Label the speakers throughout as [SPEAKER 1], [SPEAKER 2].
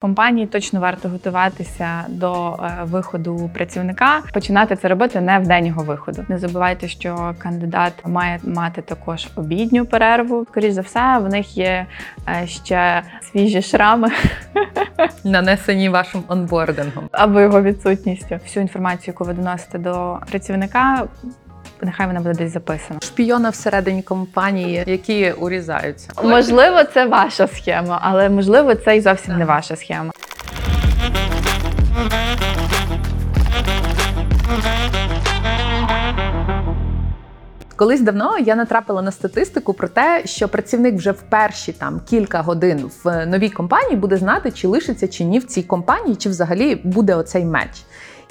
[SPEAKER 1] Компанії точно варто готуватися до е, виходу працівника. Починати це робити не в день його виходу. Не забувайте, що кандидат має мати також обідню перерву. Скоріш за все, в них є е, ще свіжі шрами
[SPEAKER 2] нанесені вашим онбордингом.
[SPEAKER 1] або його відсутністю. Всю інформацію, яку ви доносите до працівника, нехай вона буде десь записана.
[SPEAKER 2] Шпійона всередині компанії, які урізаються.
[SPEAKER 1] Можливо, це ваша схема, але можливо, це і зовсім не ваша схема.
[SPEAKER 2] Колись давно я натрапила на статистику про те, що працівник вже в перші там кілька годин в новій компанії буде знати, чи лишиться чи ні в цій компанії, чи взагалі буде оцей меч.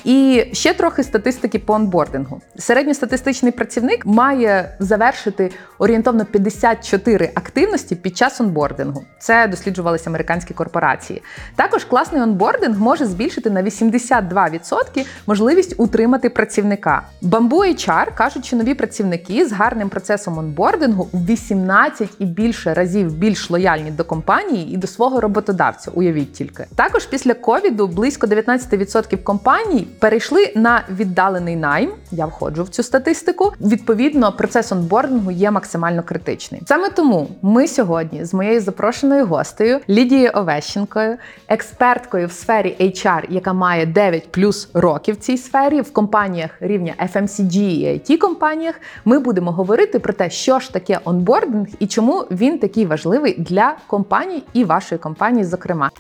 [SPEAKER 2] І ще трохи статистики по онбордингу. Середньостатистичний працівник має завершити орієнтовно 54 активності під час онбордингу. Це досліджувалися американські корпорації. Також класний онбординг може збільшити на 82% можливість утримати працівника. Bamboo HR кажуть, що нові працівники з гарним процесом онбордингу в 18 і більше разів більш лояльні до компанії і до свого роботодавця. Уявіть тільки. Також після ковіду близько 19% компаній перейшли на віддалений найм. Я входжу в цю статистику. Відповідно, процес онбордингу є максимально критичний. Саме тому ми сьогодні з моєю запрошеною гостею Лідією Овещенкою, експерткою в сфері HR, яка має 9 плюс років в цій сфері в компаніях рівня FMCG і it компаніях. Ми будемо говорити про те, що ж таке онбординг і чому він такий важливий для компаній і вашої компанії, зокрема.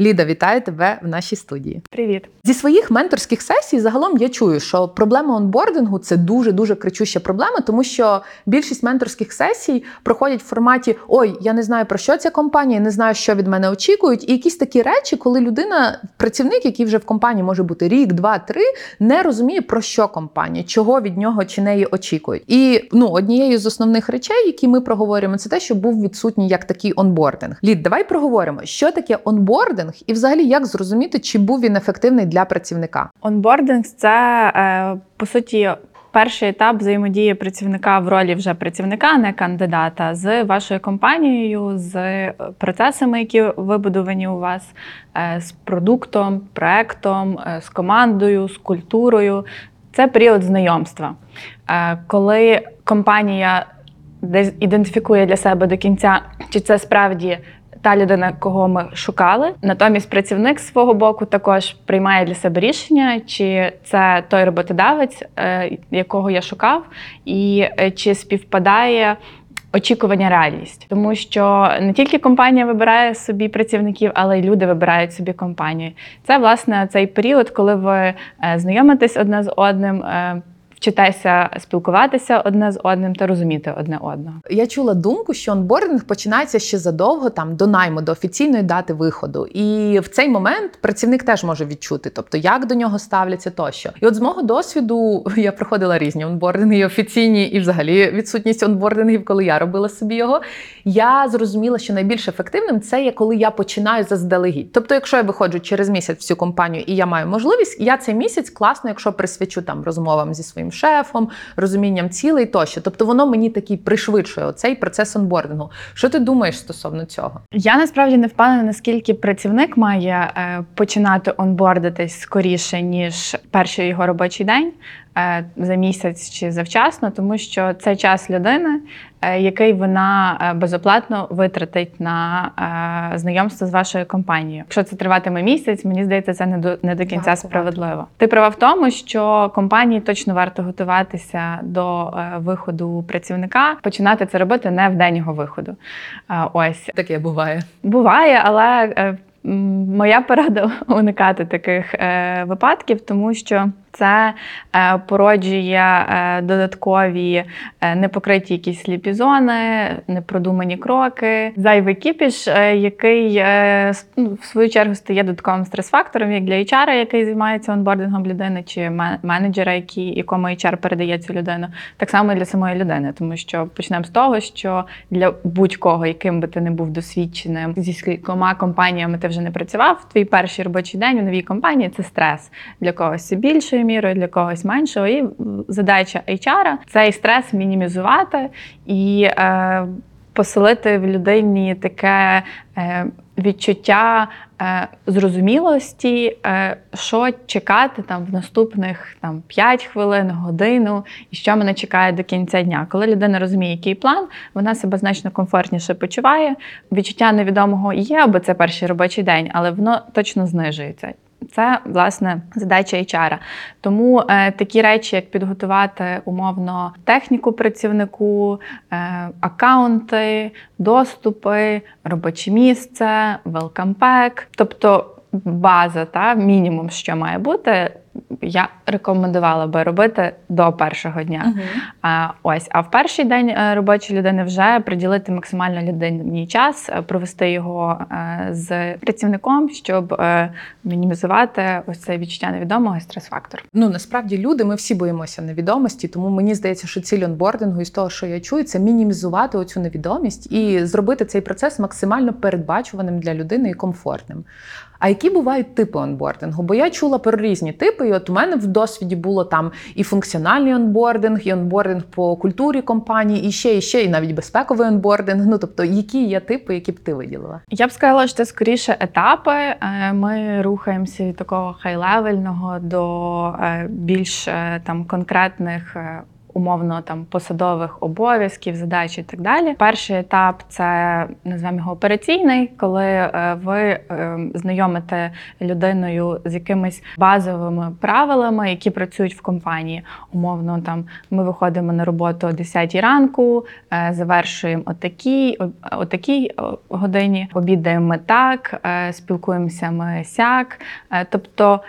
[SPEAKER 2] Ліда, вітаю тебе в нашій студії.
[SPEAKER 1] Привіт.
[SPEAKER 2] Зі своїх менторських сесій загалом я чую, що проблема онбордингу це дуже дуже кричуща проблема, тому що більшість менторських сесій проходять в форматі Ой, я не знаю про що ця компанія, не знаю, що від мене очікують. І якісь такі речі, коли людина, працівник, який вже в компанії може бути рік, два, три, не розуміє про що компанія, чого від нього чи неї очікують. І ну однією з основних речей, які ми проговорюємо, це те, що був відсутній як такий онбординг. Лід, давай проговоримо, що таке онбординг, і взагалі як зрозуміти, чи був він ефективний для працівника.
[SPEAKER 1] Онбординг це е, по суті. Перший етап взаємодії працівника в ролі вже працівника, не кандидата, з вашою компанією, з е, процесами, які вибудовані у вас, е, з продуктом, проектом, з командою, з культурою. Це період знайомства. Коли компанія десь ідентифікує для себе до кінця, чи це справді та людина, кого ми шукали. Натомість працівник з свого боку також приймає для себе рішення, чи це той роботодавець, е, якого я шукав, і е, чи співпадає. Очікування реальність, тому що не тільки компанія вибирає собі працівників, але й люди вибирають собі компанію. Це власне цей період, коли ви е, знайомитесь одне з одним, вчитеся спілкуватися одне з одним та розуміти одне одного.
[SPEAKER 2] Я чула думку, що онбординг починається ще задовго там до найму, до офіційної дати виходу. І в цей момент працівник теж може відчути, тобто як до нього ставляться тощо. І от з мого досвіду я проходила різні онбординги, і офіційні, і взагалі відсутність онбордингів, коли я робила собі його. Я зрозуміла, що найбільш ефективним це є коли я починаю заздалегідь. Тобто, якщо я виходжу через місяць в цю компанію і я маю можливість, я цей місяць класно, якщо присвячу там розмовам зі своїм шефом, розумінням цілей тощо. Тобто воно мені такий пришвидшує оцей процес онбордингу. Що ти думаєш стосовно цього?
[SPEAKER 1] Я насправді не впевнена, наскільки працівник має е, починати онбордитись скоріше, ніж перший його робочий день за місяць чи завчасно, тому що це час людини, е, який вона е, безоплатно витратить на е, знайомство з вашою компанією. Якщо це триватиме місяць, мені здається, це не до не до кінця
[SPEAKER 2] Багато
[SPEAKER 1] справедливо. Ти права в тому, що компанії точно варто готуватися до е, виходу працівника, починати це робити не в день його виходу. Е, Ось
[SPEAKER 2] Таке буває.
[SPEAKER 1] Буває, але е, моя порада уникати таких е, випадків, тому що це е, породжує е, додаткові е, непокриті якісь сліпі зони, непродумані кроки, зайвий кіпіш, який ну, в свою чергу стає додатковим стрес-фактором як для HR, який займається онбордингом людини, чи мен- менеджера, який, якому HR передає цю людину, так само і для самої людини, тому що почнемо з того, що для будь-кого, яким би ти не був досвідченим, зі скількома компаніями ти вже не працював. Твій перший робочий день у новій компанії це стрес для когось це більшою мірою, для когось меншого. І задача HR – цей стрес мінімізувати і. Е, поселити в людині таке е, відчуття е, зрозумілості, е, що чекати там в наступних там 5 хвилин, годину, і що мене чекає до кінця дня. Коли людина розуміє, який план, вона себе значно комфортніше почуває. Відчуття невідомого є, бо це перший робочий день, але воно точно знижується. Це власне задача HR. Тому е, такі речі, як підготувати умовно техніку працівнику, е, акаунти, доступи, робоче місце, welcome pack, тобто база, та мінімум, що має бути, я рекомендувала би робити до першого дня. А, ось, а в перший день е, робочої людини вже приділити максимально людині час, е, провести його е, з працівником, щоб мінімізувати ось це відчуття невідомого і стрес-фактор.
[SPEAKER 2] Ну насправді люди, ми всі боїмося невідомості, тому мені здається, що ціль онбордингу із того, що я чую, це мінімізувати оцю невідомість і зробити цей процес максимально передбачуваним для людини і комфортним. А які бувають типи онбордингу? Бо я чула про різні типи, і от у мене в досвіді було там і функціональний онбординг, і онбординг по культурі компанії, і ще, і ще, і навіть безпековий онбординг. Ну тобто, які є типи, які б ти виділила?
[SPEAKER 1] Я б сказала, що це скоріше етапи. Е, Ми рухаємося від такого хай-левельного до е, більш е, там конкретних. Умовно там посадових обов'язків, задач і так далі. Перший етап це називаємо його операційний, коли е, ви е, знайомите людиною з якимись базовими правилами, які працюють в компанії. Умовно, там ми виходимо на роботу о 10 ранку, е, завершуємо о такій, годині, обідаємо ми так, спілкуємося ми сяк. Тобто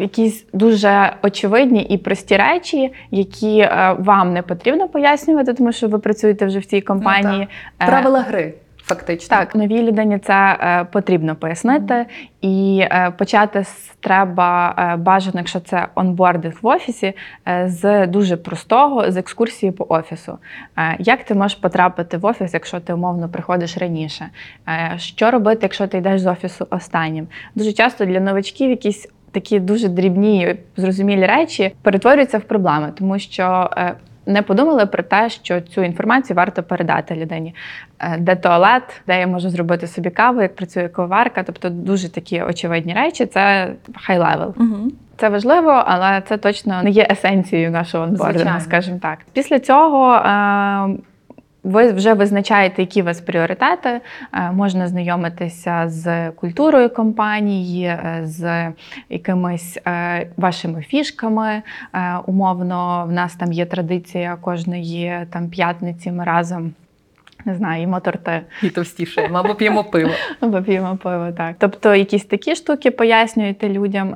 [SPEAKER 1] якісь дуже очевидні і прості речі, які е, вам не потрібно пояснювати, тому що ви працюєте вже в цій компанії. Е,
[SPEAKER 2] Правила гри, фактично.
[SPEAKER 1] так, новій людині це е, потрібно пояснити, і е, почати з треба е, бажано, якщо це онбординг в офісі, е, з дуже простого, з екскурсії по офісу. Е, як ти можеш потрапити в офіс, якщо ти умовно приходиш раніше? Е, що робити, якщо ти йдеш з офісу останнім? Дуже часто для новачків якісь такі дуже дрібні, зрозумілі речі перетворюються в проблеми, тому що. е, Не подумали про те, що цю інформацію варто передати людині. Е, Де туалет, де я можу зробити собі каву, як працює кавоварка. Тобто дуже такі очевидні речі. Це high-level.
[SPEAKER 2] Угу.
[SPEAKER 1] Це важливо, але це точно не є есенцією нашого онбордингу, скажімо так. Після цього е, ви вже визначаєте, які у вас пріоритети. Е, можна знайомитися з культурою компанії, е, з якимись е, вашими фішками. Умовно, в нас там є традиція кожної там п'ятниці. Ми разом. Не знаю, їмо торти.
[SPEAKER 2] І товстіше, або п'ємо пиво.
[SPEAKER 1] Або п'ємо пиво, так. Тобто якісь такі штуки пояснюєте людям.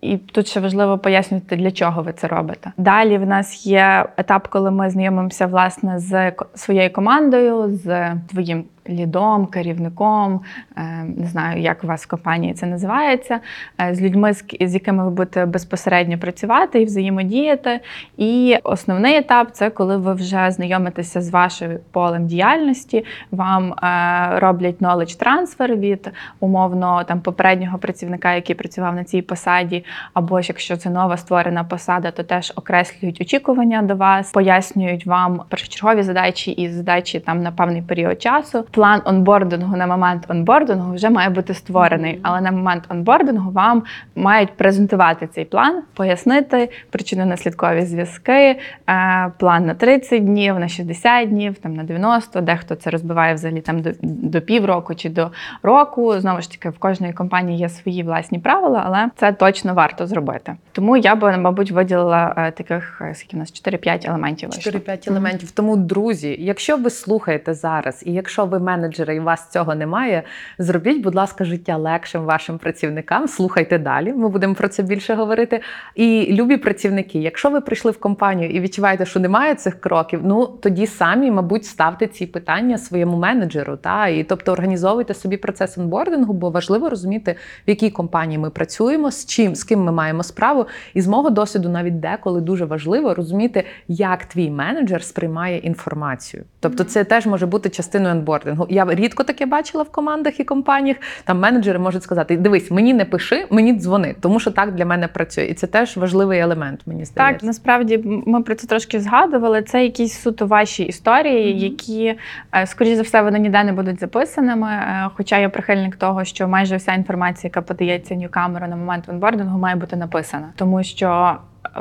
[SPEAKER 1] І тут ще важливо пояснювати, для чого ви це робите. Далі в нас є етап, коли ми знайомимося власне з своєю командою, з твоїм лідом, керівником, е, не знаю, як у вас в компанії це називається, е, з людьми, з якими ви будете безпосередньо працювати і взаємодіяти. І основний етап це коли ви вже знайомитеся з вашим полем діяльності, вам е, роблять knowledge transfer від умовно там попереднього працівника, який працював на цій посаді, або ж якщо це нова створена посада, то теж окреслюють очікування до вас, пояснюють вам першочергові задачі і задачі там на певний період часу. План онбордингу на момент онбордингу вже має бути створений, але на момент онбордингу вам мають презентувати цей план, пояснити причинно-наслідкові зв'язки, е, план на 30 днів, на 60 днів, там на 90, дехто це розбиває взагалі там до, до півроку чи до року. Знову ж таки, в кожної компанії є свої власні правила, але це точно варто зробити. Тому я би, мабуть, виділила е, таких е, скільки у нас 4-5 елементів.
[SPEAKER 2] 4-5 елементів. Тому, друзі, якщо ви слухаєте зараз, і якщо ви менеджери і у вас цього немає, зробіть, будь ласка, життя легшим вашим працівникам. Слухайте далі. Ми будемо про це більше говорити. І любі працівники, якщо ви прийшли в компанію і відчуваєте, що немає цих кроків, ну тоді самі, мабуть, ставте ці питання своєму менеджеру. Та і тобто організовуйте собі процес онбордингу, бо важливо розуміти, в якій компанії ми працюємо, з чим, з ким ми маємо справу. І з мого досвіду, навіть деколи дуже важливо розуміти, як твій менеджер сприймає інформацію. Тобто, це теж може бути частиною онбордингу. Я рідко таке бачила в командах і компаніях. Там менеджери можуть сказати: дивись, мені не пиши, мені дзвони, тому що так для мене працює. І це теж важливий елемент. Мені здається.
[SPEAKER 1] Так, насправді ми про це трошки згадували. Це якісь суто ваші історії,
[SPEAKER 2] Мгм.
[SPEAKER 1] які, е, скоріш за все, вони ніде не будуть записаними. е, Хоча я прихильник того, що майже вся інформація, яка подається ньюкамеру на момент онбордингу, має бути написана, тому що е,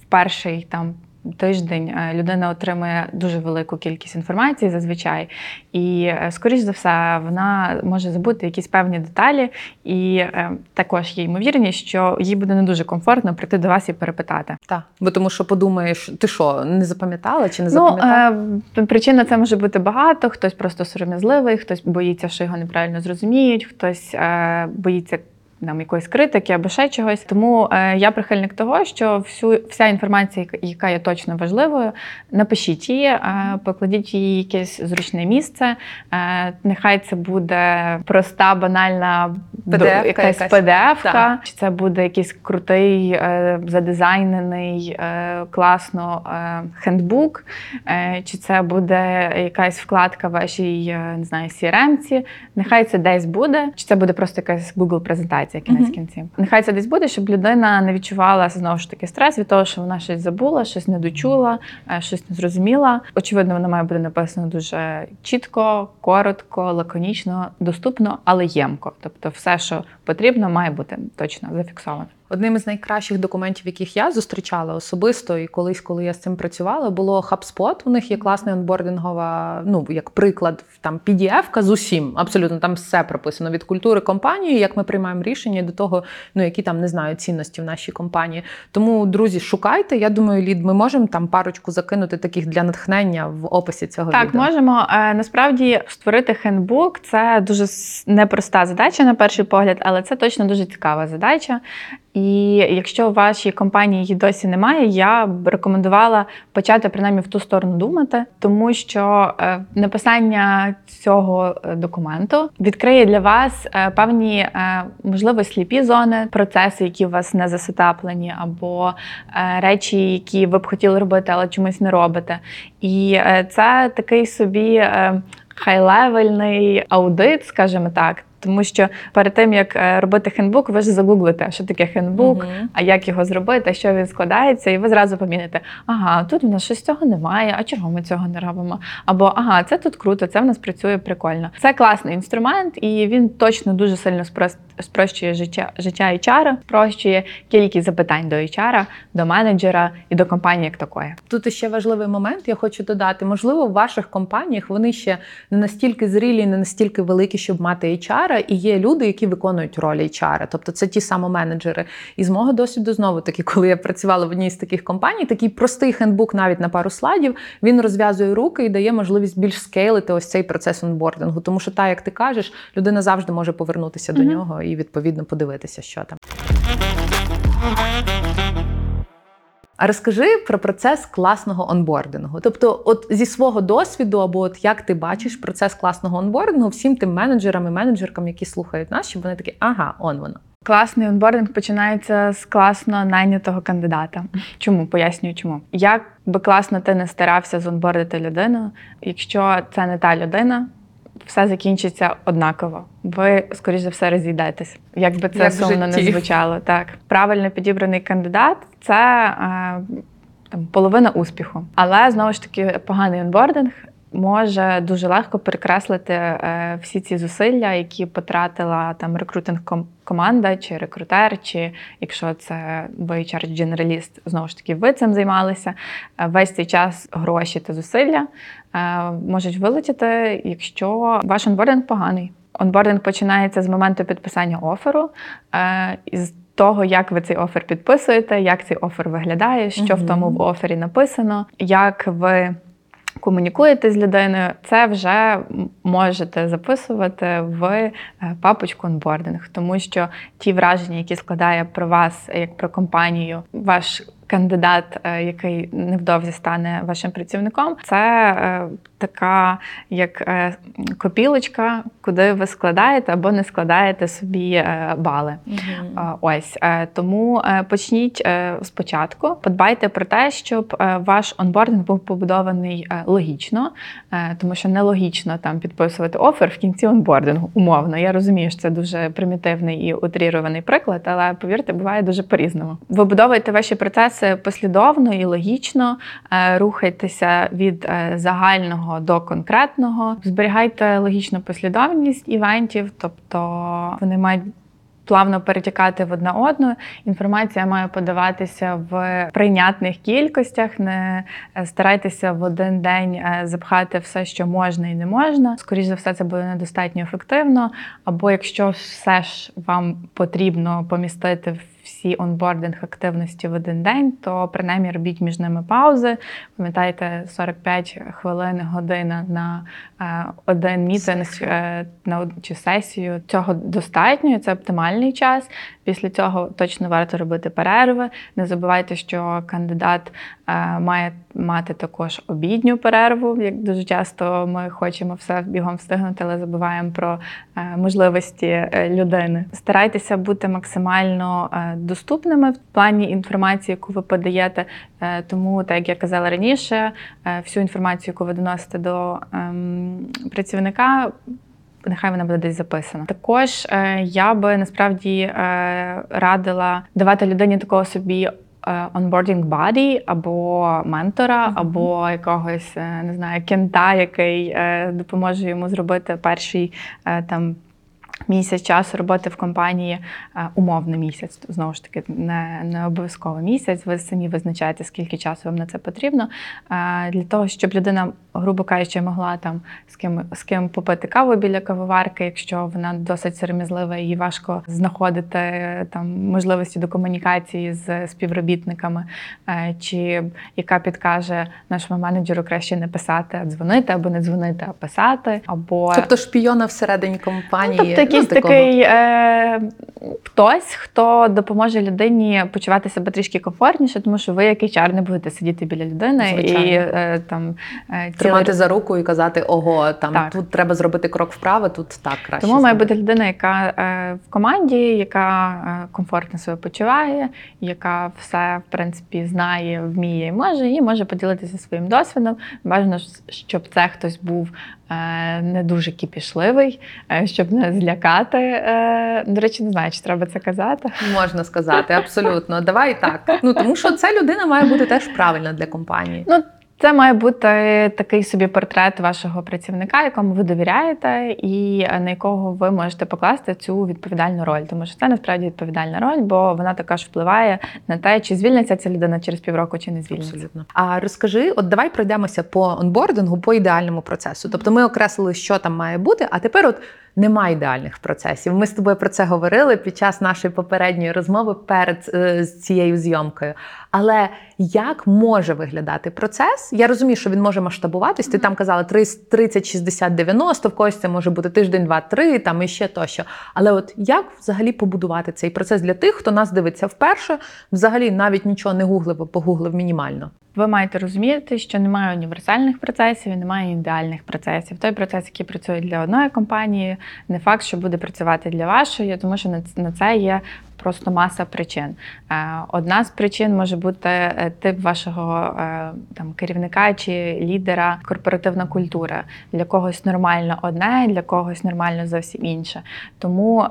[SPEAKER 1] в перший там. Тиждень е, людина отримує дуже велику кількість інформації зазвичай, і е, скоріш за все вона може забути якісь певні деталі, і е, також є ймовірність, що їй буде не дуже комфортно прийти до вас і перепитати.
[SPEAKER 2] Так, бо тому що подумаєш, ти що, не запам'ятала чи не
[SPEAKER 1] Ну,
[SPEAKER 2] запам'ятала?
[SPEAKER 1] е, причина це може бути багато. Хтось просто сором'язливий, хтось боїться, що його неправильно зрозуміють, хтось боїться. Там якоїсь критики або ще чогось. Тому е, я прихильник того, що всю вся інформація, яка- є точно важливою, напишіть її, е, покладіть її якесь зручне місце. Е, нехай це буде проста, банальна
[SPEAKER 2] PDF-ка
[SPEAKER 1] якась. PDF-ка, чи це буде якийсь крутий, е, задизайнений, е, класно е, хендбук, е, чи це буде якась вкладка в вашій не знаю, CRM-ці. Нехай це десь буде, чи це буде просто якась Google презентація кінець
[SPEAKER 2] Мгм.
[SPEAKER 1] кінців. Нехай це десь буде, щоб людина не відчувала знову ж таки стрес від того, що вона щось забула, щось не дочула, е, щось не зрозуміла. Очевидно, воно має бути написано дуже чітко, коротко, лаконічно, доступно, але ємко. Тобто, все, що потрібно, має бути точно зафіксовано.
[SPEAKER 2] Одним із найкращих документів, яких я зустрічала особисто, і колись, коли я з цим працювала, було HubSpot. У них є класна онбордингова, ну як приклад, там PDF-ка з усім. Абсолютно там все прописано від культури компанії, як ми приймаємо рішення до того, ну які там не знаю цінності в нашій компанії. Тому, друзі, шукайте. Я думаю, лід, ми можемо там парочку закинути таких для натхнення в описі цього
[SPEAKER 1] Так,
[SPEAKER 2] відео.
[SPEAKER 1] можемо. Е, Насправді створити хендбук це дуже непроста задача на перший погляд, але це точно дуже цікава задача. І якщо у вашій компанії її досі немає, я б рекомендувала почати принаймні в ту сторону думати, тому що е, написання цього е, документу відкриє для вас е, певні можливо сліпі зони, процеси, які у вас не засетаплені, або речі, які ви б хотіли робити, але чомусь не робите. І це такий собі хай-левельний аудит, скажімо так. Тому що перед тим як е, робити хендбук, ви ж загуглите, що таке хендбук,
[SPEAKER 2] Мгм.
[SPEAKER 1] а як його зробити, що він складається, і ви зразу поміните, ага, тут у нас щось цього немає, а чого ми цього не робимо? Або ага, це тут круто, це в нас працює прикольно. Це класний інструмент, і він точно дуже сильно спрос- спрощує життя життя HR, спрощує кількість запитань до HR, до менеджера і до компанії як такої.
[SPEAKER 2] Тут ще важливий момент, я хочу додати. Можливо, в ваших компаніях вони ще не настільки зрілі, не настільки великі, щоб мати HR, і є люди, які виконують роль HR. Тобто це ті самі менеджери. І з мого досвіду, знову таки, коли я працювала в одній з таких компаній, такий простий хендбук навіть на пару слайдів, він розв'язує руки і дає можливість більш скейлити ось цей процес онбордингу. Тому що, так, як ти кажеш, людина завжди може повернутися до нього і відповідно подивитися, що там. А розкажи про процес класного онбордингу. Тобто, от зі свого досвіду, або от як ти бачиш процес класного онбордингу всім тим менеджерам і менеджеркам, які слухають нас, щоб вони такі, ага, он воно.
[SPEAKER 1] Класний онбординг починається з класно найнятого кандидата. Чому пояснюю, чому як би класно ти не старався зонбордити людину, якщо це не та людина, все закінчиться однаково. Ви, скоріш за все, розійдетесь. Як би це
[SPEAKER 2] Як
[SPEAKER 1] сумно не звучало. Так, правильно підібраний кандидат це е, там, половина успіху. Але знову ж таки, поганий онбординг може дуже легко перекреслити е, всі ці зусилля, які потратила там рекрутинг команда чи рекрутер, чи якщо це ви HR-дженераліст, знову ж таки, ви цим займалися. Е, Весь цей час гроші та зусилля можуть вилетіти, якщо ваш онбординг поганий. Онбординг починається з моменту підписання оферу. Е, із того, як ви цей офер підписуєте, як цей офер виглядає, що в тому в офері написано, як ви комунікуєте з людиною, це вже можете записувати в е, папочку онбординг, тому що ті враження, які складає про вас як про компанію, ваш кандидат, е, який невдовзі стане вашим працівником, це е, така як е, копілочка, куди ви складаєте або не складаєте собі бали. А, Ось тому почніть спочатку. Подбайте про те, щоб ваш онбординг був побудований логічно, тому що нелогічно там підписувати офер в кінці онбордингу. Умовно. Я розумію, що це дуже примітивний і утрірований приклад, але повірте, буває дуже по-різному. Вибудовуйте ваші процеси послідовно і логічно, е, рухайтеся від е, загального до конкретного, зберігайте логічну послідовність івентів, тобто вони мають плавно перетікати в одна одну. Інформація має подаватися в прийнятних кількостях. Не е, старайтеся в один день запхати все, що можна і не можна. Скоріше за все, це буде недостатньо ефективно. Або якщо все ж вам потрібно помістити всі онбординг активності в один день, то принаймні робіть між ними паузи. Пам'ятайте, 45 хвилин, година на е, один мітинг е, на чи сесію. Цього достатньо, це оптимальний час. Після цього точно варто робити перерви. Не забувайте, що кандидат е, має мати також обідню перерву. Як дуже часто ми хочемо все бігом встигнути, але забуваємо про можливості людини. Старайтеся бути максимально е, доступними в плані інформації, яку ви подаєте. Е, Тому, так як я казала раніше, е, всю інформацію, яку ви доносите до ем, працівника. Нехай вона буде десь записана. Також е, я би насправді е, радила давати людині такого собі е, onboarding buddy або ментора,
[SPEAKER 2] Мгм.
[SPEAKER 1] або якогось е, не знаю, кента, який е, допоможе йому зробити перший е, там. Місяць часу роботи в компанії е, умовно місяць, знову ж таки, не, не обов'язково місяць. Ви самі визначаєте, скільки часу вам на це потрібно. Е, Для того, щоб людина, грубо кажучи, могла там з ким з ким попити каву біля кавоварки, якщо вона досить сором'язлива і важко знаходити е, там можливості до комунікації з співробітниками, е, чи яка підкаже нашому менеджеру краще не писати, а дзвонити, або не дзвонити, а писати, або
[SPEAKER 2] Тобто шпійона всередині компанії.
[SPEAKER 1] Ну, тобто якийсь
[SPEAKER 2] ну,
[SPEAKER 1] такий е, хтось, хто допоможе людині почувати себе трішки комфортніше, тому що ви, як HR, не будете сидіти біля людини
[SPEAKER 2] Звичайно.
[SPEAKER 1] і е, там е,
[SPEAKER 2] Тримати за руку і казати, ого, там
[SPEAKER 1] Так.
[SPEAKER 2] тут треба зробити крок вправо, тут так краще.
[SPEAKER 1] Тому має бути людина, яка е, в команді, яка е, комфортно себе почуває, яка все в принципі знає, вміє і може, і може поділитися своїм досвідом. Бажано, щоб це хтось був е, не дуже кіпішливий, е, щоб не злякати. Е, До речі, не знаю, чи треба це казати.
[SPEAKER 2] Можна сказати, абсолютно. Давай так. Ну тому що ця людина має бути теж правильна для компанії.
[SPEAKER 1] Ну, це має бути такий собі портрет вашого працівника, якому ви довіряєте, і на якого ви можете покласти цю відповідальну роль. Тому що це насправді відповідальна роль, бо вона також впливає на те, чи звільниться ця людина через півроку, чи не звільниться.
[SPEAKER 2] Абсолютно. А розкажи, от давай пройдемося по онбордингу, по ідеальному процесу. Тобто ми окреслили, що там має бути, а тепер от. Нема ідеальних процесів. Ми з тобою про це говорили під час нашої попередньої розмови перед е, цією зйомкою. Але як може виглядати процес? Я розумію, що він може масштабуватись. Ти там казала 30, 60, 90, в когось це може бути тиждень, два, три, там і ще тощо. Але от як взагалі побудувати цей процес для тих, хто нас дивиться вперше, взагалі навіть нічого не гуглив, погуглив мінімально.
[SPEAKER 1] Ви маєте розуміти, що немає універсальних процесів і немає ідеальних процесів. Той процес, який працює для одної компанії, не факт, що буде працювати для вашої, тому що на це є просто маса причин. Е, Одна з причин може бути е, тип вашого е, там керівника чи лідера, корпоративна культура. Для когось нормально одне, для когось нормально зовсім інше. Тому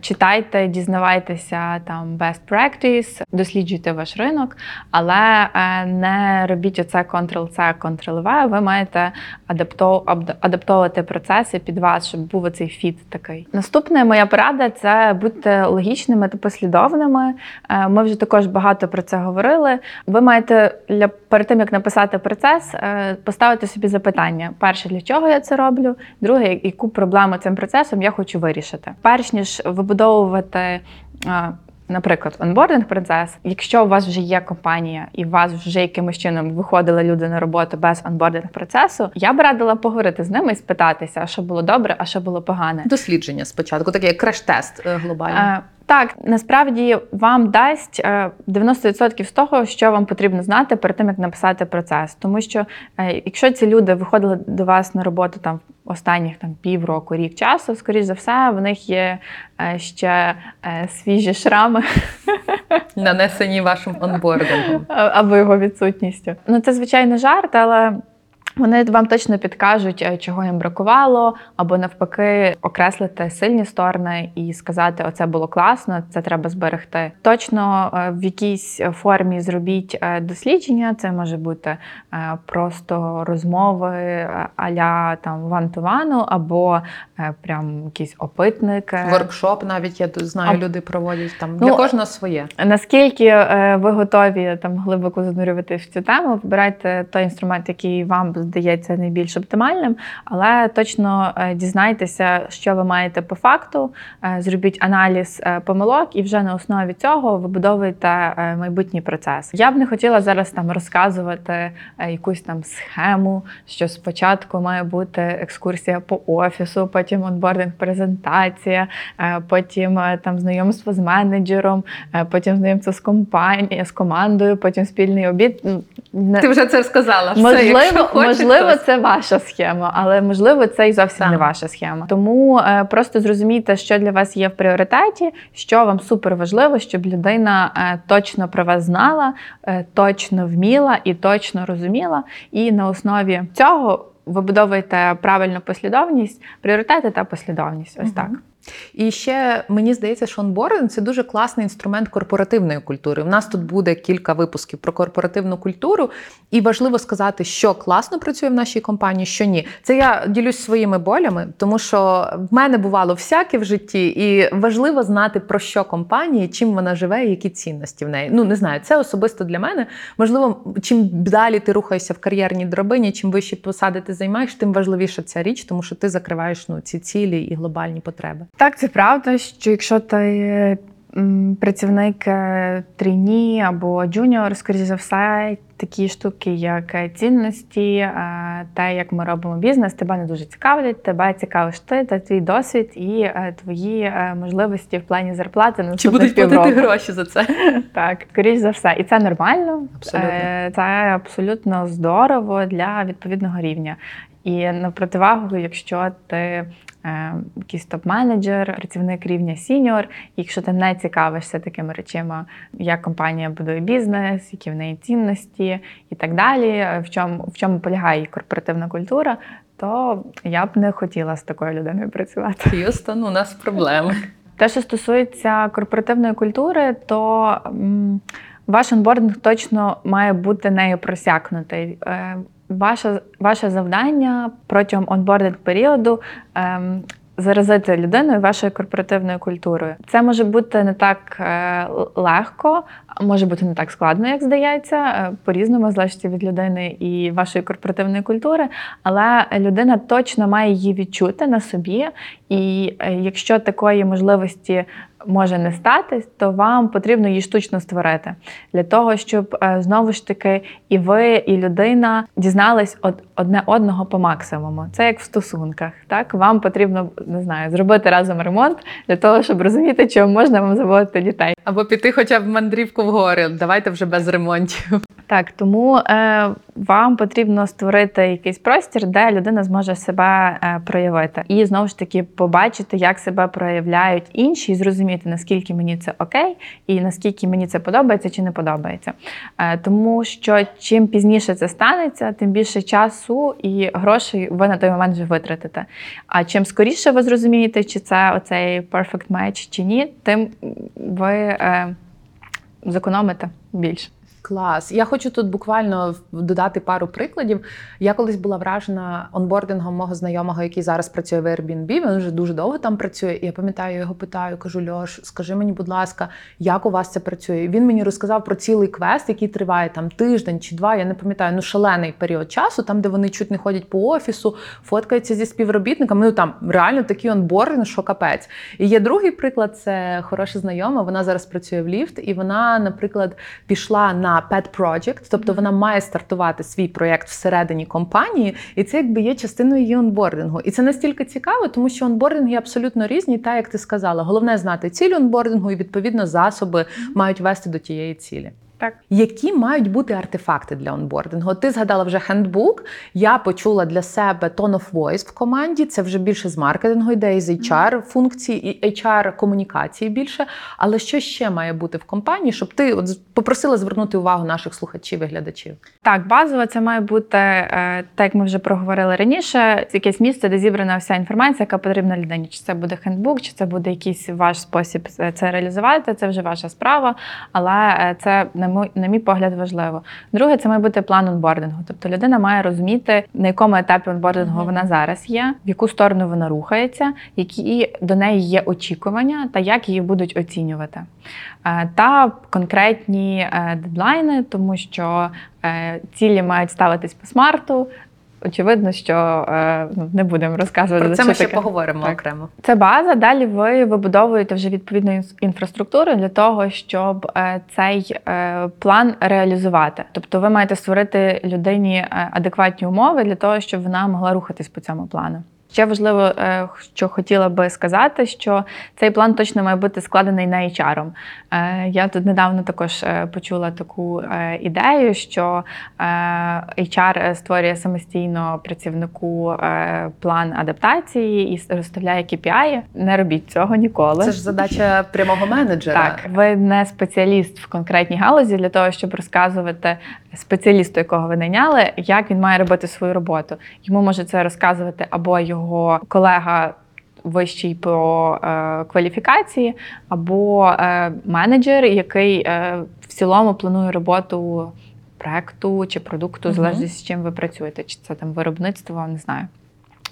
[SPEAKER 1] читайте, дізнавайтеся там best practice, досліджуйте ваш ринок, але е, не робіть оце Ctrl-C, Ctrl-V. Ви маєте адаптов- адаптовувати процеси під вас, щоб був оцей фіт такий. Наступна моя порада це будьте логічними та послідовними. Е, Ми вже також багато про це говорили. Ви маєте для перед тим як написати процес, е, поставити собі запитання: перше, для чого я це роблю? Друге, яку проблему цим процесом я хочу вирішити. Перш ніж вибудовувати. е, Наприклад, онбординг процес. Якщо у вас вже є компанія і у вас вже якимось чином виходили люди на роботу без онбординг процесу, я б радила поговорити з ними і спитатися, а що було добре, а що було погане.
[SPEAKER 2] Дослідження спочатку, таке як краш-тест е, глобальний.
[SPEAKER 1] Е, Так, насправді вам дасть е, 90% з того, що вам потрібно знати перед тим, як написати процес. Тому що е, якщо ці люди виходили до вас на роботу там останніх там півроку, рік часу, скоріш за все, в них є е, ще е, свіжі шрами
[SPEAKER 2] Нанесені вашим онбордингом.
[SPEAKER 1] або його відсутністю. Ну це звичайно жарт, але. Вони вам точно підкажуть, е, чого їм бракувало, або навпаки, окреслити сильні сторони і сказати, оце було класно, це треба зберегти. Точно е, в якійсь формі зробіть е, дослідження. Це може бути просто розмови аля там ван-ту-вану, або прям якийсь опитник.
[SPEAKER 2] Воркшоп навіть я знаю,
[SPEAKER 1] А-
[SPEAKER 2] люди проводять там
[SPEAKER 1] Ну,
[SPEAKER 2] для кожного своє.
[SPEAKER 1] Наскільки ви готові там глибоко занурювати в цю тему, вибирайте той інструмент, який вам здається найбільш оптимальним, але точно е, дізнайтеся, що ви маєте по факту, е, зробіть аналіз е, помилок, і вже на основі цього вибудовуєте е, майбутній процес. Я б не хотіла зараз там розказувати якусь там схему, що спочатку має бути екскурсія по офісу, потім онбординг презентація, потім там знайомство з менеджером, потім знайомство з компанією, з командою, потім спільний обід.
[SPEAKER 2] Ти вже це сказала. Все,
[SPEAKER 1] Можливо,
[SPEAKER 2] якщо хоче,
[SPEAKER 1] можливо, це ваша схема, але можливо, це і зовсім
[SPEAKER 2] Так.
[SPEAKER 1] не ваша схема. Тому е, просто зрозумійте, що для вас є в пріоритеті, що вам супер важливо, щоб людина е, точно про вас знала, е, точно вміла і точно розуміла. І на основі цього вибудовуєте правильну послідовність, пріоритети та послідовність. Ось
[SPEAKER 2] Мгм.
[SPEAKER 1] так.
[SPEAKER 2] І ще мені здається, що онбординг – це дуже класний інструмент корпоративної культури. У нас тут буде кілька випусків про корпоративну культуру, і важливо сказати, що класно працює в нашій компанії, що ні. Це я ділюсь своїми болями, тому що в мене бувало всяке в житті, і важливо знати про що компанія, чим вона живе, і які цінності в неї. Ну не знаю, це особисто для мене. Можливо, чим далі ти рухаєшся в кар'єрній драбині, чим вищі посади ти займаєш, тим важливіша ця річ, тому що ти закриваєш ну ці цілі і глобальні потреби.
[SPEAKER 1] Так, це правда, що якщо ти працівник е, або junior, скоріш за все, такі штуки, як е, цінності, е, те, як ми робимо бізнес, тебе не дуже цікавлять, тебе цікавиш ти та твій досвід і твої можливості в плані зарплати на
[SPEAKER 2] Чи будуть платити
[SPEAKER 1] півроку.
[SPEAKER 2] гроші за це?
[SPEAKER 1] Так, скоріш за все, і це нормально.
[SPEAKER 2] Абсолютно.
[SPEAKER 1] Це абсолютно здорово для відповідного рівня. І на противагу, якщо ти якийсь топ-менеджер, працівник рівня senior, якщо ти не цікавишся такими речами, як компанія будує бізнес, які в неї цінності і так далі, е, в чому, в чому полягає її корпоративна культура, то я б не хотіла з такою людиною працювати.
[SPEAKER 2] Х'юстон, у нас проблеми.
[SPEAKER 1] Те, що стосується корпоративної культури, то ваш онбординг точно має бути нею просякнутий. Ваше, ваше завдання протягом онбординг періоду ем, заразити людиною вашою корпоративною культурою. Це може бути не так е, легко, може бути не так складно, як здається, е, по-різному залежить від людини і вашої корпоративної культури, але людина точно має її відчути на собі. І е, якщо такої можливості може не статись, то вам потрібно її штучно створити для того, щоб е, знову ж таки і ви, і людина дізнались одне одного по максимуму. Це як в стосунках. Так вам потрібно не знаю, зробити разом ремонт для того, щоб розуміти, чому можна вам заводити дітей.
[SPEAKER 2] Або піти хоча б мандрівку в гори. Давайте вже без ремонтів.
[SPEAKER 1] Так, тому е, вам потрібно створити якийсь простір, де людина зможе себе е, проявити, і знову ж таки побачити, як себе проявляють інші, і зрозуміти, наскільки мені це окей, і наскільки мені це подобається чи не подобається. Е, тому що чим пізніше це станеться, тим більше часу і грошей ви на той момент вже витратите. А чим скоріше ви зрозумієте, чи це оцей perfect match чи ні, тим ви е, зекономите більше.
[SPEAKER 2] Клас. Я хочу тут буквально додати пару прикладів. Я колись була вражена онбордингом мого знайомого, який зараз працює в Airbnb. Він вже дуже довго там працює. І я пам'ятаю, його питаю, кажу: Льош, скажи мені, будь ласка, як у вас це працює? Він мені розказав про цілий квест, який триває там тиждень чи два. Я не пам'ятаю, ну шалений період часу, там де вони чуть не ходять по офісу, фоткаються зі співробітниками. Ну там реально такий онбординг, що капець. І є другий приклад: це хороша знайома. Вона зараз працює в ліфт, і вона, наприклад, пішла на на pet project, тобто вона має стартувати свій проєкт всередині компанії, і це якби є частиною її онбордингу. І це настільки цікаво, тому що онбординги абсолютно різні, та як ти сказала. Головне знати ціль онбордингу і відповідно засоби мають вести до тієї цілі.
[SPEAKER 1] Так.
[SPEAKER 2] Які мають бути артефакти для онбордингу? Ти згадала вже хендбук. Я почула для себе tone of voice в команді. Це вже більше з маркетингу йде, із HR функцій і HR комунікації більше. Але що ще має бути в компанії, щоб ти от попросила звернути увагу наших слухачів і глядачів?
[SPEAKER 1] Так, базово це має бути, е, так як ми вже проговорили раніше, якесь місце, де зібрана вся інформація, яка потрібна людині. Чи це буде хендбук, чи це буде якийсь ваш спосіб це реалізувати, це вже ваша справа, але е, це, на мій, на мій погляд, важливо. Друге, це має бути план онбордингу. Тобто людина має розуміти, на якому етапі онбордингу
[SPEAKER 2] Мгм.
[SPEAKER 1] вона зараз є, в яку сторону вона рухається, які до неї є очікування та як її будуть оцінювати. Е, Та конкретні е, дедлайни, тому що е, цілі мають ставитись по смарту. Очевидно, що е, ну, не будемо розказувати.
[SPEAKER 2] Про це ми ще
[SPEAKER 1] таке.
[SPEAKER 2] поговоримо
[SPEAKER 1] Так.
[SPEAKER 2] окремо.
[SPEAKER 1] Це база. Далі ви вибудовуєте вже відповідну інфраструктуру для того, щоб е, цей е, план реалізувати. Тобто, ви маєте створити людині адекватні умови для того, щоб вона могла рухатись по цьому плану. Ще важливо, е, що хотіла би сказати, що цей план точно має бути складений не HR. Е, Я тут недавно також е, почула таку ідею, що HR створює самостійно працівнику план адаптації і розставляє KPI. Не робіть цього ніколи.
[SPEAKER 2] Це ж задача прямого менеджера.
[SPEAKER 1] Так, ви не спеціаліст в конкретній галузі для того, щоб розказувати спеціалісту, якого ви найняли, як він має робити свою роботу. Йому може це розказувати або його колега. Вищий по е, кваліфікації, або е, менеджер, який е, в цілому планує роботу проекту чи продукту,
[SPEAKER 2] Мгм.
[SPEAKER 1] залежно з чим ви працюєте, чи це там виробництво, не знаю.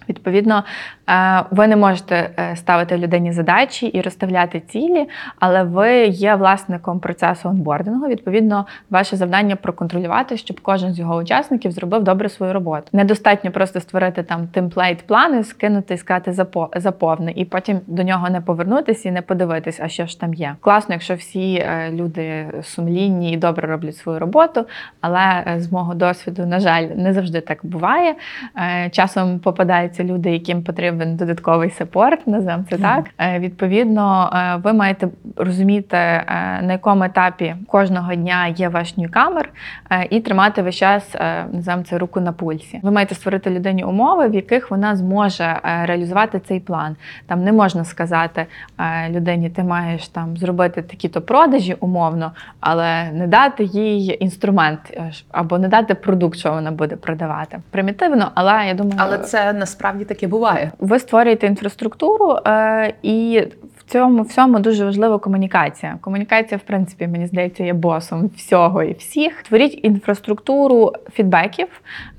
[SPEAKER 1] Відповідно, е, ви не можете е, ставити людині задачі і розставляти цілі, але ви є власником процесу онбордингу. Відповідно, ваше завдання проконтролювати, щоб кожен з його учасників зробив добре свою роботу. Недостатньо просто створити там темплейт плани, скинути і сказати заповни, і потім до нього не повернутися і не подивитись, а що ж там є. Класно, якщо всі е, люди сумлінні і добре роблять свою роботу, але з мого досвіду, на жаль, не завжди так буває. Часом попадаються люди, яким потрібен додатковий сапорт, називаємо це так. Е, Відповідно, е, ви маєте розуміти, е, на якому етапі кожного дня є ваш ньюкамер, і тримати весь час називаємо це руку на пульсі. Ви маєте створити людині умови, в яких вона зможе реалізувати цей план. Там не можна сказати людині, ти маєш там зробити такі-то продажі умовно, але не дати їй інструмент або не дати продукт, що вона буде продавати. Примітивно, але я думаю,
[SPEAKER 2] Але це насправді таке буває.
[SPEAKER 1] ви створюєте інфраструктуру, е, і в цьому всьому дуже важлива комунікація. Комунікація, в принципі, мені здається, є босом всього і всіх. Творіть інфраструктуру фідбеків,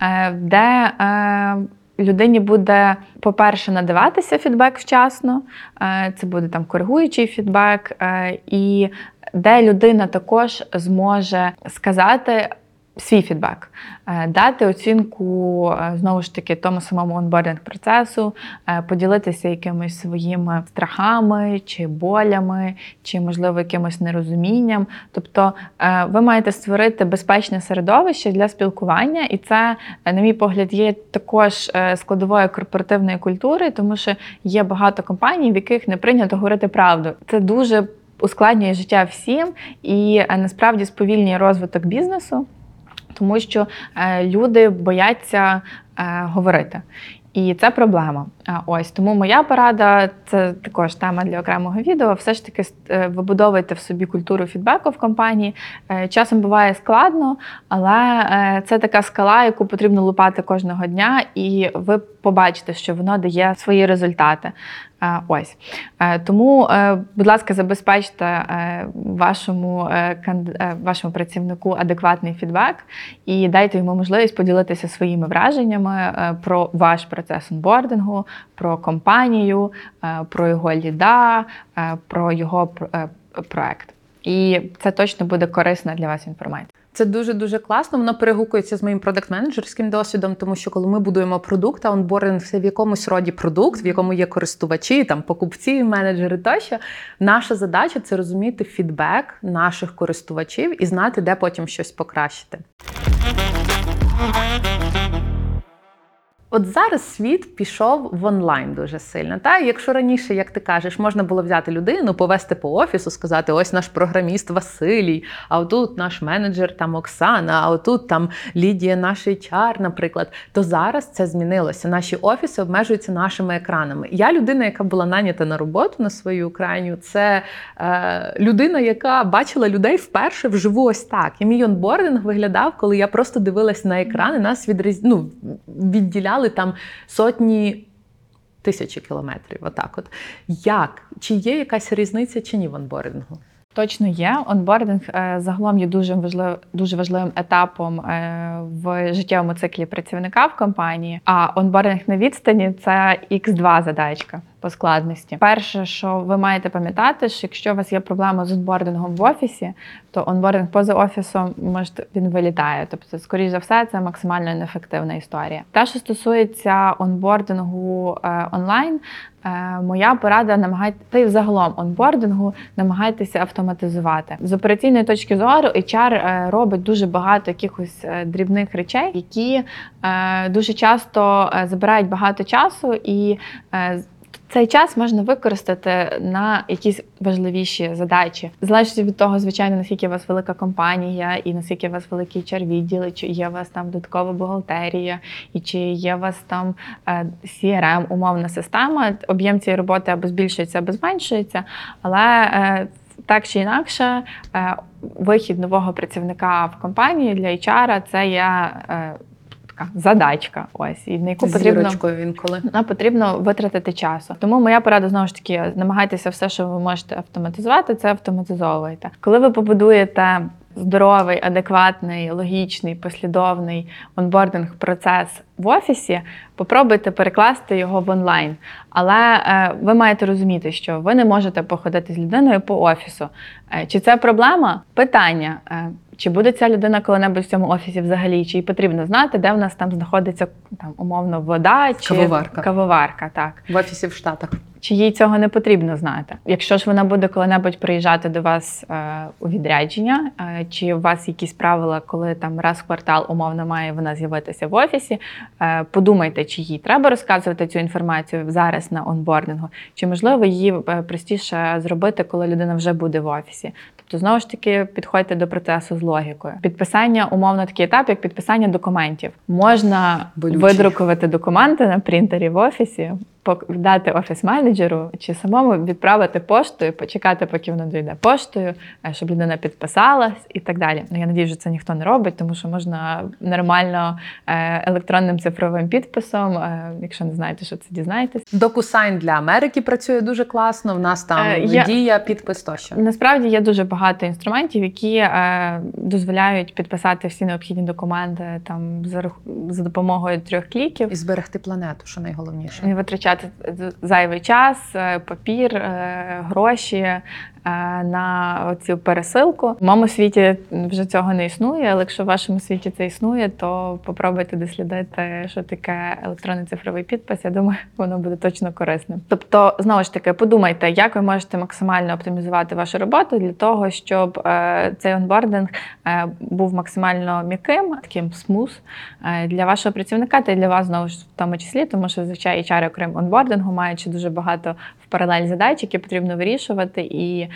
[SPEAKER 1] е, де е, людині буде, по-перше, надаватися фідбек вчасно. Е, Це буде там коригуючий фідбек, і де людина також зможе сказати. Свій фідбек, Е, дати оцінку е, знову ж таки тому самому онбординг процесу, е, поділитися якимись своїми страхами чи болями, чи можливо якимось нерозумінням. Тобто ви маєте створити безпечне середовище для спілкування, і це, на мій погляд, є також складовою корпоративної культури, тому що є багато компаній, в яких не прийнято говорити правду. Це дуже ускладнює життя всім і насправді сповільнює розвиток бізнесу тому що е, люди бояться е, говорити. І це проблема. Ось тому моя порада це також тема для окремого відео. Все ж таки е, вибудовуйте в собі культуру фідбеку в компанії. Е, Часом буває складно, але е, це така скала, яку потрібно лупати кожного дня, і ви побачите, що воно дає свої результати. Ось Е, тому, е, будь ласка, забезпечте е, вашому вашому працівнику адекватний фідбек і дайте йому можливість поділитися своїми враженнями про ваш процес онбордингу, про компанію, про його ліда, про його проект. І це точно буде корисна для вас інформація.
[SPEAKER 2] Це дуже дуже класно. Воно перегукується з моїм продакт-менеджерським досвідом, тому що коли ми будуємо продукт, а онбординг це в якомусь роді продукт, в якому є користувачі, там покупці, менеджери тощо. Наша задача це розуміти фідбек наших користувачів і знати, де потім щось покращити. От зараз світ пішов в онлайн дуже сильно. Та якщо раніше, як ти кажеш, можна було взяти людину, повести по офісу, сказати: ось наш програміст Василій, а отут наш менеджер там Оксана, а отут там Лідія, наш HR, наприклад, то зараз це змінилося. Наші офіси обмежуються нашими екранами. Я людина, яка була нанята на роботу на свою крайню, це е, людина, яка бачила людей вперше вживу ось так. І мій онбординг виглядав, коли я просто дивилась на екрани, нас відріз... ну, відділяли там сотні. Тисячі кілометрів, отак от. Як? Чи є якась різниця чи ні в онбордингу?
[SPEAKER 1] Точно є. Онбординг е, загалом є дуже важливим, дуже важливим етапом е, в життєвому циклі працівника в компанії. А онбординг на відстані це x2 задачка по складності. Перше, що ви маєте пам'ятати, що якщо у вас є проблема з онбордингом в офісі, то онбординг поза офісом може він вилітає. Тобто, скоріш за все, це максимально неефективна історія. Те, що стосується онбордингу е, онлайн. Е, Моя порада намагайте та й взагалом онбордингу намагайтеся автоматизувати з операційної точки зору. HR е, робить дуже багато якихось е, дрібних речей, які дуже часто забирають багато часу і. Цей час можна використати на якісь важливіші задачі. Залежить від того, звичайно, наскільки у вас велика компанія, і наскільки у вас великий чар відділ, чи є у вас там додаткова бухгалтерія, і чи є у вас там е, CRM, умовна система. Об'єм цієї роботи або збільшується, або зменшується, але е, так чи інакше, е, вихід нового працівника в компанії для HR – це є така задачка. Ось і на яку потрібно
[SPEAKER 2] інколи.
[SPEAKER 1] нам потрібно витратити часу. Тому моя порада знову ж таки намагайтеся все, що ви можете автоматизувати, це автоматизовуйте. Коли ви побудуєте здоровий, адекватний, логічний, послідовний онбординг процес в офісі, попробуйте перекласти його в онлайн. Але е, ви маєте розуміти, що ви не можете походити з людиною по офісу. Е, чи це проблема? Питання. Е, чи буде ця людина коли-небудь в цьому офісі взагалі? Чи їй потрібно знати, де в нас там знаходиться там умовно вода чи
[SPEAKER 2] Кавоварка.
[SPEAKER 1] кавоварка, так.
[SPEAKER 2] В офісі в Штатах.
[SPEAKER 1] Чи їй цього не потрібно знати? Якщо ж вона буде коли-небудь приїжджати до вас е, у відрядження, е, чи у вас якісь правила, коли там раз в квартал умовно має вона з'явитися в офісі, е, подумайте, чи їй треба розказувати цю інформацію зараз на онбордингу, чи можливо її е, простіше зробити, коли людина вже буде в офісі. Тобто, знову ж таки, підходьте до процесу з логікою. Підписання, умовно, такий етап, як підписання документів. Можна
[SPEAKER 2] Болючий.
[SPEAKER 1] видрукувати документи на принтері в офісі, дати офіс-менеджеру чи самому відправити поштою, почекати, поки воно дійде поштою, е, щоб людина підписалась і так далі. Ну я надію, що це ніхто не робить, тому що можна нормально е, електронним цифровим підписом. е, Якщо не знаєте, що це дізнаєтесь.
[SPEAKER 2] DocuSign для Америки працює дуже класно. В нас там
[SPEAKER 1] я-
[SPEAKER 2] дія, підпис тощо.
[SPEAKER 1] Насправді є дуже багато інструментів, які дозволяють підписати всі необхідні документи там за, за допомогою трьох кліків.
[SPEAKER 2] І зберегти планету, що найголовніше.
[SPEAKER 1] Не витрачати зайвий час, е, папір, е, гроші на цю пересилку. В моєму світі вже цього не існує, але якщо в вашому світі це існує, то попробуйте дослідити, що таке електронний цифровий підпис. Я думаю, воно буде точно корисним. Тобто, знову ж таки, подумайте, як ви можете максимально оптимізувати вашу роботу для того, щоб е, цей онбординг е, був максимально м'яким, таким смус е, для вашого працівника та й для вас знову ж в тому числі, тому що зазвичай HR, окрім онбордингу, ще дуже багато в паралель задач, які потрібно вирішувати, і е,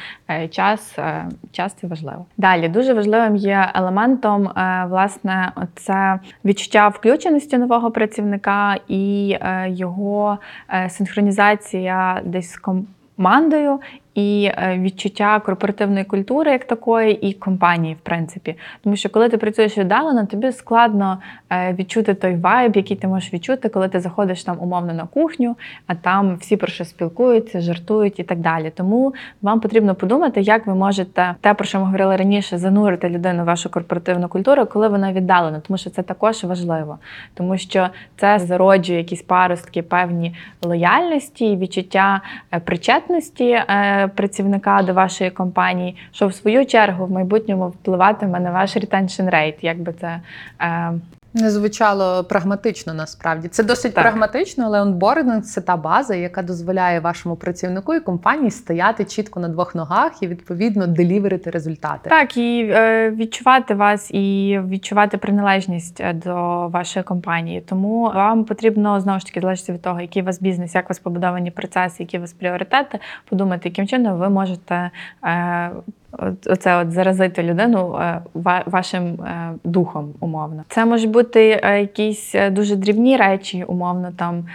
[SPEAKER 1] час, е, час це важливо. Далі дуже важливим є елементом е, власне це відчуття включеності нового працівника і е, його е, синхронізація десь з командою. І е, відчуття корпоративної культури як такої, і компанії, в принципі. Тому що коли ти працюєш віддалено, тобі складно е, відчути той вайб, який ти можеш відчути, коли ти заходиш там умовно на кухню, а там всі про що спілкуються, жартують і так далі. Тому вам потрібно подумати, як ви можете те, про що ми говорили раніше, занурити людину в вашу корпоративну культуру, коли вона віддалена, тому що це також важливо, тому що це зароджує якісь паростки, певні лояльності, відчуття е, причетності. Працівника до вашої компанії, що в свою чергу в майбутньому впливатиме на ваш retention rate, як би це е,
[SPEAKER 2] Не звучало прагматично насправді. Це досить
[SPEAKER 1] Так.
[SPEAKER 2] прагматично, але онбординг це та база, яка дозволяє вашому працівнику і компанії стояти чітко на двох ногах і відповідно деліверити результати.
[SPEAKER 1] Так, і е, відчувати вас і відчувати приналежність е, до вашої компанії. Тому вам потрібно знову ж таки залежить від того, який у вас бізнес, як у вас побудовані процеси, які у вас пріоритети, подумати, яким чином ви можете. Е, Оце от заразити людину е, вашим е, духом, умовно. Це можуть бути е, якісь дуже дрібні речі, умовно. Там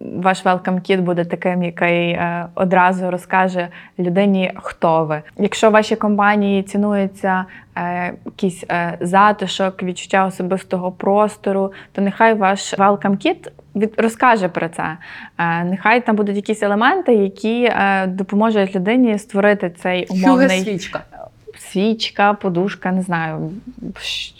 [SPEAKER 1] ваш welcome kit буде таким, який е, одразу розкаже людині, хто ви. Якщо в вашій компанії цінується е, якийсь е, затишок, відчуття особистого простору, то нехай ваш welcome kit від, розкаже про це. Нехай там будуть якісь елементи, які допоможуть людині створити цей умовний
[SPEAKER 2] свічка.
[SPEAKER 1] Свічка, подушка, не знаю,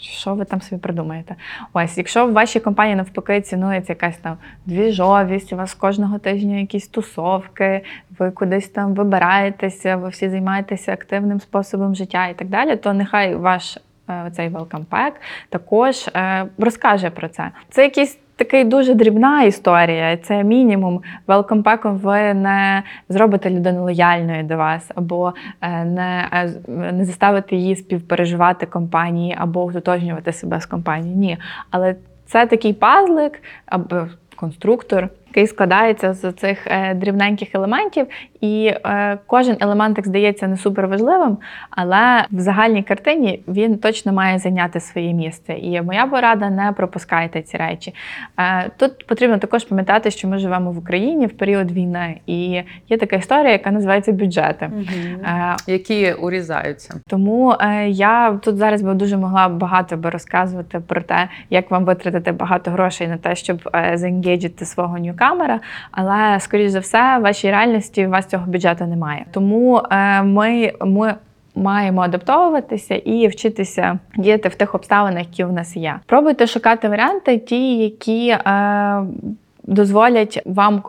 [SPEAKER 1] що ви там собі придумаєте. Ось, якщо в вашій компанії навпаки цінується якась там двіжовість, у вас кожного тижня якісь тусовки, ви кудись там вибираєтеся, ви всі займаєтеся активним способом життя і так далі, то нехай ваш е, цей welcome pack також е, розкаже про це. Це якийсь такий дуже дрібна історія. Це мінімум. Велкомпеком ви не зробите людину лояльною до вас, або е, не, е, не заставите її співпереживати компанії або утотожнювати себе з компанії. Ні. Але це такий пазлик або конструктор, який складається з цих е, дрібненьких елементів, і е, кожен елементик здається не суперважливим, але в загальній картині він точно має зайняти своє місце. І моя порада не пропускайте ці речі. Е, Тут потрібно також пам'ятати, що ми живемо в Україні в період війни, і є така історія, яка називається бюджети. Е,
[SPEAKER 2] Які урізаються.
[SPEAKER 1] тому я тут зараз би дуже могла багато би розказувати про те, як вам витратити багато грошей на те, щоб заенгейджити свого ньюкамера. Але скоріш за все, в вашій реальності у вас цього бюджету немає. Тому е, ми, ми маємо адаптовуватися і вчитися діяти в тих обставинах, які в нас є. Пробуйте шукати варіанти, ті, які. Е, Дозволять вам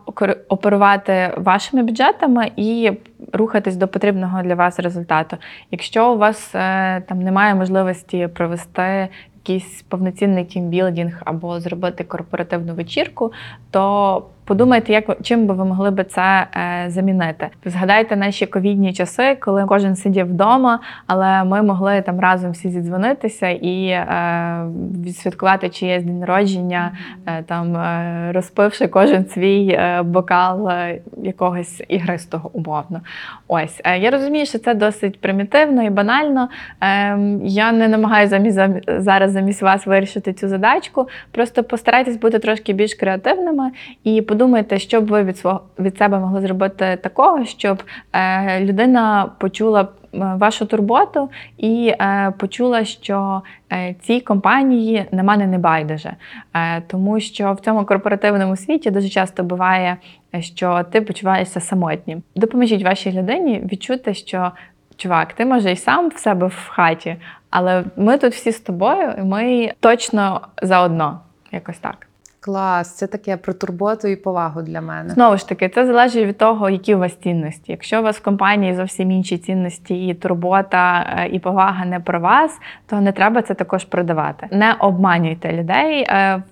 [SPEAKER 1] оперувати вашими бюджетами і рухатись до потрібного для вас результату. Якщо у вас е, там немає можливості провести якийсь повноцінний тімбілдінг або зробити корпоративну вечірку, то подумайте, як чим би ви могли би це е, замінити. Згадайте наші ковідні часи, коли кожен сидів вдома, але ми могли там разом всі зідзвонитися і е, відсвяткувати чиєсь день народження, е, там е, розпивши кожен свій е, бокал е, якогось ігристого умовно. Ось е, я розумію, що це досить примітивно і банально. Ем, Я не намагаюся зараз замість вас вирішити цю задачку. Просто постарайтесь бути трошки більш креативними і подумайте, що б ви від свого від себе могли зробити такого, щоб е, людина почула. е, Вашу турботу і е, почула, що е, цій компанії на мене не байдуже. Е, тому що в цьому корпоративному світі дуже часто буває, що ти почуваєшся самотнім. Допоможіть вашій людині відчути, що чувак, ти може і сам в себе в хаті, але ми тут всі з тобою, і ми точно заодно. Якось так.
[SPEAKER 2] Клас, це таке про турботу і повагу для мене.
[SPEAKER 1] Знову ж таки, це залежить від того, які у вас цінності. Якщо у вас в компанії зовсім інші цінності, і турбота е, і повага не про вас, то не треба це також продавати. Не обманюйте людей е,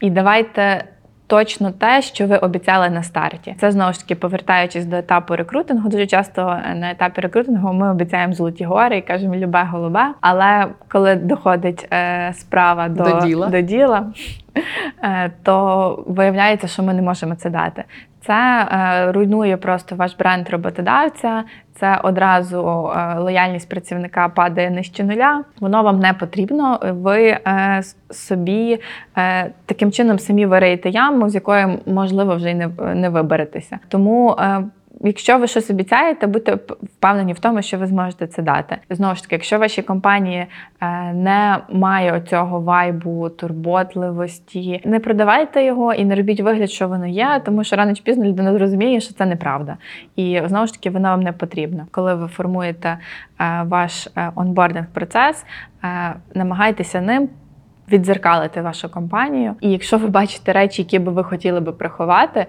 [SPEAKER 1] і давайте. Точно те, що ви обіцяли на старті. Це знову ж таки повертаючись до етапу рекрутингу. Дуже часто е, на етапі рекрутингу ми обіцяємо золоті гори і кажемо любе голубе. Але коли доходить е, справа до,
[SPEAKER 2] До діла.
[SPEAKER 1] до діла е, то виявляється, що ми не можемо це дати. Це е, руйнує просто ваш бренд роботодавця. Це одразу е, лояльність працівника падає нижче нуля. Воно вам не потрібно. Ви е, собі таким чином самі вириєте яму, з якої можливо вже й не, не виберетеся. Тому. Якщо ви щось обіцяєте, будьте впевнені в тому, що ви зможете це дати. Знову ж таки, якщо вашій компанії е, не має цього вайбу, турботливості, не продавайте його і не робіть вигляд, що воно є, тому що рано чи пізно людина зрозуміє, що це неправда. І знову ж таки, воно вам не потрібно. Коли ви формуєте е, ваш е, онбординг процес, намагайтеся ним. Віддзеркалити вашу компанію, і якщо ви бачите речі, які би ви хотіли би приховати,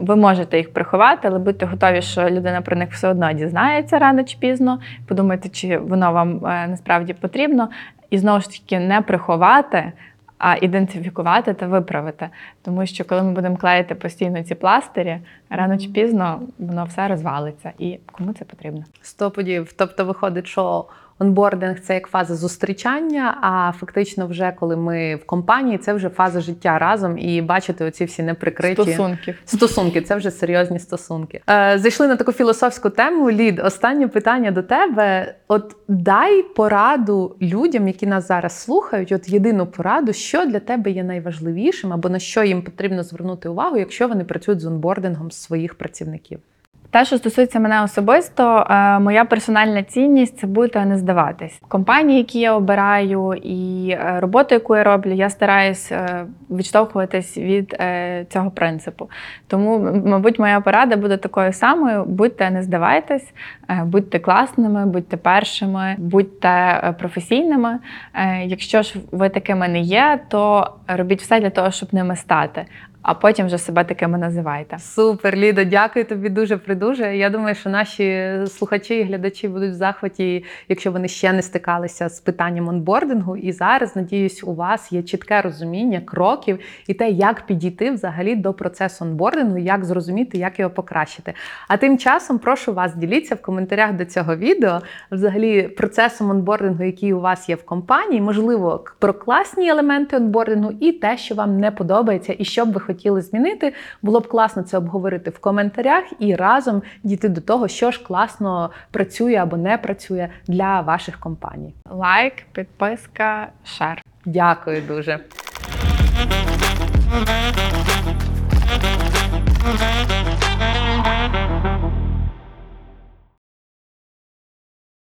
[SPEAKER 1] Ви можете їх приховати, але будьте готові, що людина про них все одно дізнається рано чи пізно. Подумайте, чи воно вам е, насправді потрібно. І знову ж таки, не приховати, а ідентифікувати та виправити. Тому що коли ми будемо клеїти постійно ці пластирі, рано чи пізно воно все розвалиться. І кому це потрібно?
[SPEAKER 2] Сто подів. Тобто виходить, що онбординг це як фаза зустрічання, а фактично, вже коли ми в компанії, це вже фаза життя разом і бачити оці всі неприкриті
[SPEAKER 1] Стосунків.
[SPEAKER 2] Стосунки, це вже серйозні стосунки. Е, зайшли на таку філософську тему. Лід, останнє питання до тебе. От дай пораду людям, які нас зараз слухають. От єдину пораду, що для тебе є найважливішим, або на що їм потрібно звернути увагу, якщо вони працюють з онбордингом своїх працівників.
[SPEAKER 1] Те, що стосується мене особисто, е, моя персональна цінність це бути, не здаватись. Компанії, які я обираю, і е, роботу, яку я роблю, я стараюсь е, відштовхуватись від цього принципу. Тому, мабуть, моя порада буде такою самою: будьте, не здавайтесь, будьте класними, будьте першими, будьте професійними. Якщо ж ви такими не є, то робіть все для того, щоб ними стати. А потім вже себе такими називайте.
[SPEAKER 2] Супер, Ліда, дякую тобі дуже придуже. Я думаю, що наші слухачі і глядачі будуть в захваті, якщо вони ще не стикалися з питанням онбордингу. І зараз, надіюсь, у вас є чітке розуміння кроків і те, як підійти взагалі до процесу онбордингу, як зрозуміти, як його покращити. А тим часом прошу вас діліться в коментарях до цього відео взагалі процесом онбордингу, який у вас є в компанії, можливо, про класні елементи онбордингу і те, що вам не подобається, і що б ви хотіли змінити. Було б класно це обговорити в коментарях і разом дійти до того, що ж класно працює або не працює для ваших компаній.
[SPEAKER 1] Лайк, підписка, шер.
[SPEAKER 2] Дякую дуже.
[SPEAKER 3] Thank you.